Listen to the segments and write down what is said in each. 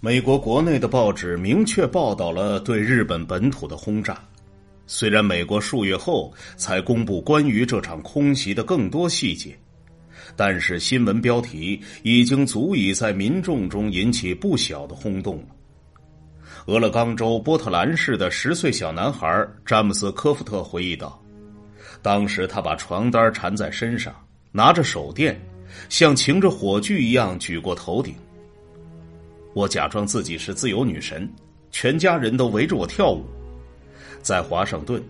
美国国内的报纸明确报道了对日本本土的轰炸。虽然美国数月后才公布关于这场空袭的更多细节，但是新闻标题已经足以在民众中引起不小的轰动了。俄勒冈州波特兰市的十岁小男孩詹姆斯·科夫特回忆道：“当时他把床单缠在身上，拿着手电，像擎着火炬一样举过头顶。我假装自己是自由女神，全家人都围着我跳舞。在华盛顿，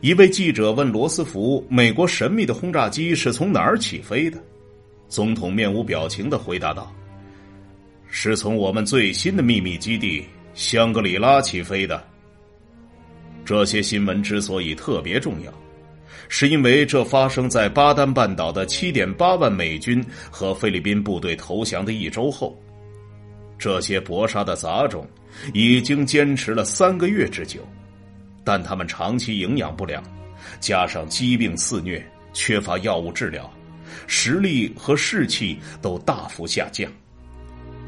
一位记者问罗斯福：‘美国神秘的轰炸机是从哪儿起飞的？’总统面无表情的回答道：‘是从我们最新的秘密基地。’”香格里拉起飞的。这些新闻之所以特别重要，是因为这发生在巴丹半岛的七点八万美军和菲律宾部队投降的一周后。这些搏杀的杂种已经坚持了三个月之久，但他们长期营养不良，加上疾病肆虐，缺乏药物治疗，实力和士气都大幅下降。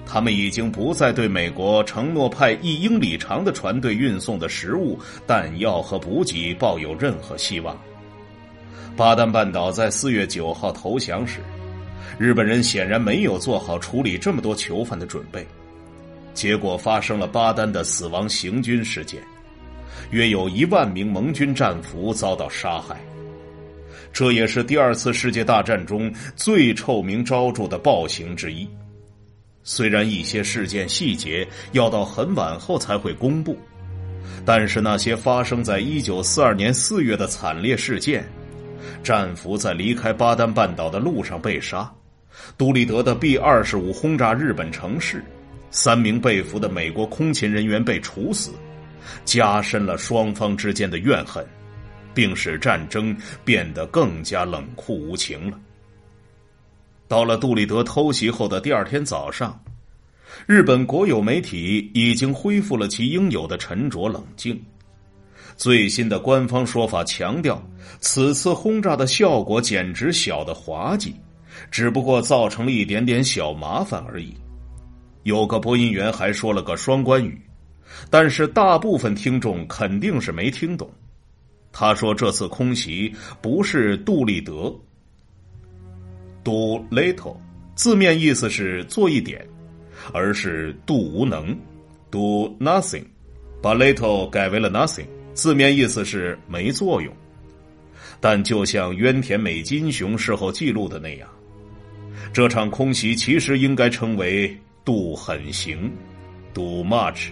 他们已经不再对美国承诺派一英里长的船队运送的食物、弹药和补给抱有任何希望。巴丹半岛在四月九号投降时，日本人显然没有做好处理这么多囚犯的准备，结果发生了巴丹的死亡行军事件，约有一万名盟军战俘遭到杀害。这也是第二次世界大战中最臭名昭著的暴行之一。虽然一些事件细节要到很晚后才会公布，但是那些发生在一九四二年四月的惨烈事件，战俘在离开巴丹半岛的路上被杀，杜立德的 B 二十五轰炸日本城市，三名被俘的美国空勤人员被处死，加深了双方之间的怨恨，并使战争变得更加冷酷无情了。到了杜立德偷袭后的第二天早上，日本国有媒体已经恢复了其应有的沉着冷静。最新的官方说法强调，此次轰炸的效果简直小的滑稽，只不过造成了一点点小麻烦而已。有个播音员还说了个双关语，但是大部分听众肯定是没听懂。他说这次空袭不是杜立德。Do little，字面意思是做一点，而是 do 无能，do nothing，把 little 改为了 nothing，字面意思是没作用。但就像渊田美金雄事后记录的那样，这场空袭其实应该称为 do 狠行，do much。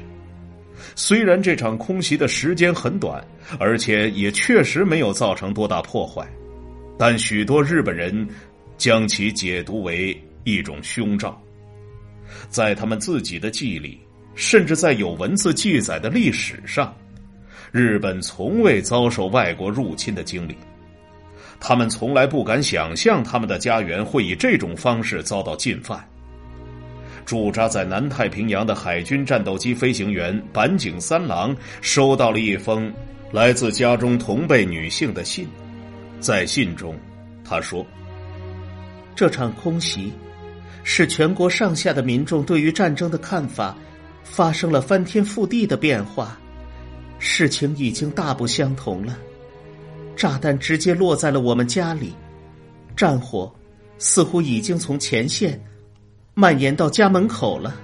虽然这场空袭的时间很短，而且也确实没有造成多大破坏，但许多日本人。将其解读为一种凶兆，在他们自己的记忆里，甚至在有文字记载的历史上，日本从未遭受外国入侵的经历，他们从来不敢想象他们的家园会以这种方式遭到进犯。驻扎在南太平洋的海军战斗机飞行员板井三郎收到了一封来自家中同辈女性的信，在信中，他说。这场空袭，使全国上下的民众对于战争的看法发生了翻天覆地的变化。事情已经大不相同了，炸弹直接落在了我们家里，战火似乎已经从前线蔓延到家门口了。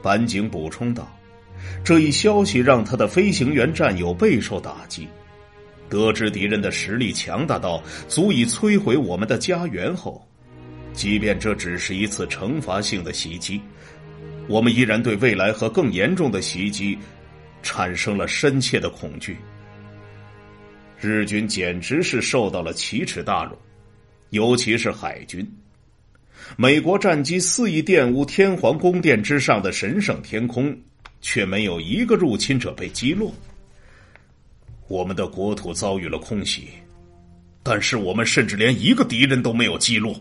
板井补充道：“这一消息让他的飞行员战友备受打击。”得知敌人的实力强大到足以摧毁我们的家园后，即便这只是一次惩罚性的袭击，我们依然对未来和更严重的袭击产生了深切的恐惧。日军简直是受到了奇耻大辱，尤其是海军。美国战机肆意玷污天皇宫殿之上的神圣天空，却没有一个入侵者被击落。我们的国土遭遇了空袭，但是我们甚至连一个敌人都没有击落。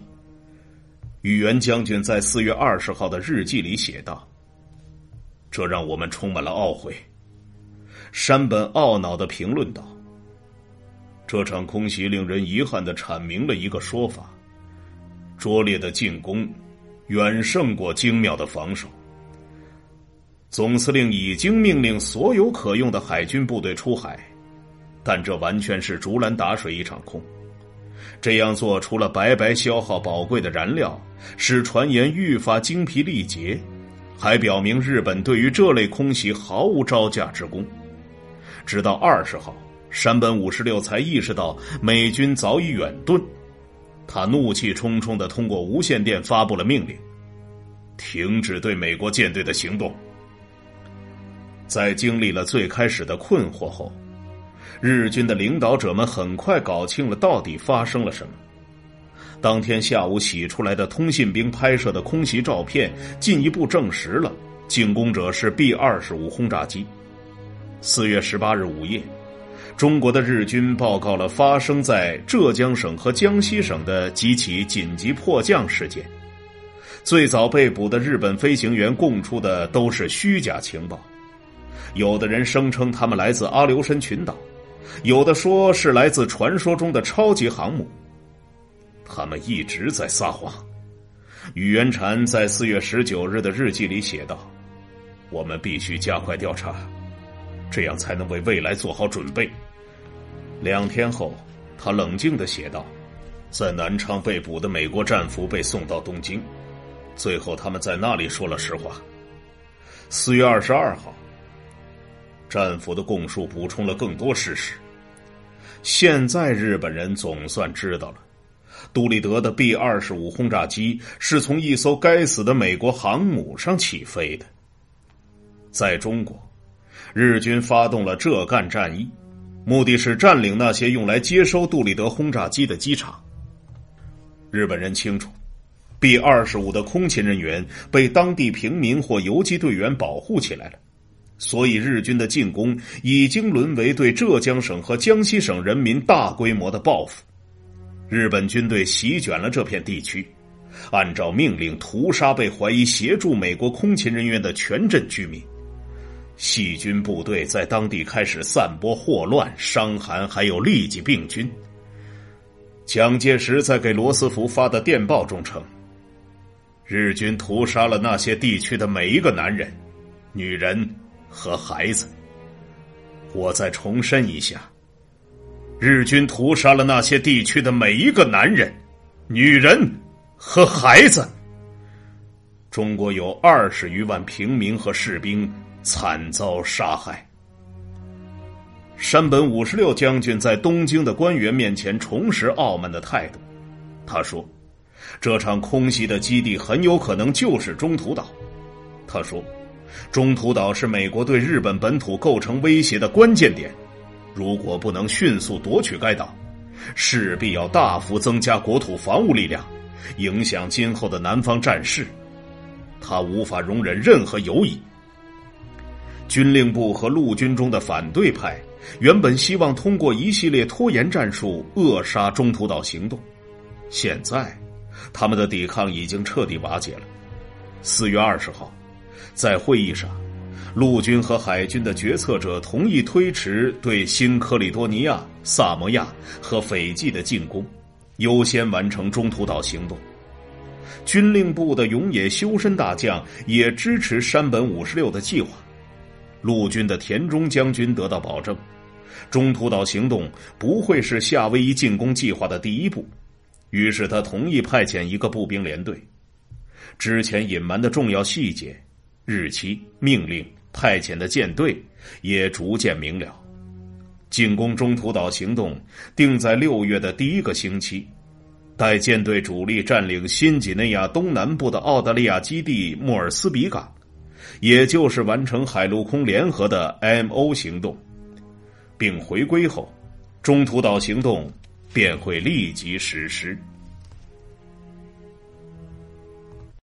宇垣将军在四月二十号的日记里写道：“这让我们充满了懊悔。”山本懊恼的评论道：“这场空袭令人遗憾的阐明了一个说法：拙劣的进攻远胜过精妙的防守。总司令已经命令所有可用的海军部队出海，但这完全是竹篮打水一场空。这样做除了白白消耗宝贵的燃料，使传言愈发精疲力竭，还表明日本对于这类空袭毫无招架之功。直到二十号，山本五十六才意识到美军早已远遁，他怒气冲冲的通过无线电发布了命令：停止对美国舰队的行动。在经历了最开始的困惑后，日军的领导者们很快搞清了到底发生了什么。当天下午洗出来的通信兵拍摄的空袭照片，进一步证实了进攻者是 B 二十五轰炸机。四月十八日午夜，中国的日军报告了发生在浙江省和江西省的几起紧急迫降事件。最早被捕的日本飞行员供出的都是虚假情报。有的人声称他们来自阿留申群岛，有的说是来自传说中的超级航母。他们一直在撒谎。宇垣禅在四月十九日的日记里写道：“我们必须加快调查，这样才能为未来做好准备。”两天后，他冷静的写道：“在南昌被捕的美国战俘被送到东京，最后他们在那里说了实话。”四月二十二号。战俘的供述补充了更多事实。现在日本人总算知道了，杜立德的 B 二十五轰炸机是从一艘该死的美国航母上起飞的。在中国，日军发动了浙赣战役，目的是占领那些用来接收杜立德轰炸机的机场。日本人清楚，B 二十五的空勤人员被当地平民或游击队员保护起来了。所以，日军的进攻已经沦为对浙江省和江西省人民大规模的报复。日本军队席卷了这片地区，按照命令屠杀被怀疑协助美国空勤人员的全镇居民。细菌部队在当地开始散播霍乱、伤寒，还有痢疾病菌。蒋介石在给罗斯福发的电报中称：“日军屠杀了那些地区的每一个男人、女人。”和孩子，我再重申一下：日军屠杀了那些地区的每一个男人、女人和孩子。中国有二十余万平民和士兵惨遭杀害。山本五十六将军在东京的官员面前重拾傲慢的态度，他说：“这场空袭的基地很有可能就是中途岛。”他说。中途岛是美国对日本本土构成威胁的关键点，如果不能迅速夺取该岛，势必要大幅增加国土防务力量，影响今后的南方战事。他无法容忍任何犹疑。军令部和陆军中的反对派原本希望通过一系列拖延战术扼杀中途岛行动，现在他们的抵抗已经彻底瓦解了。四月二十号。在会议上，陆军和海军的决策者同意推迟对新科里多尼亚、萨摩亚和斐济的进攻，优先完成中途岛行动。军令部的永野修身大将也支持山本五十六的计划。陆军的田中将军得到保证，中途岛行动不会是夏威夷进攻计划的第一步。于是他同意派遣一个步兵连队。之前隐瞒的重要细节。日期、命令、派遣的舰队也逐渐明了。进攻中途岛行动定在六月的第一个星期，待舰队主力占领新几内亚东南部的澳大利亚基地莫尔斯比港，也就是完成海陆空联合的 M.O 行动，并回归后，中途岛行动便会立即实施。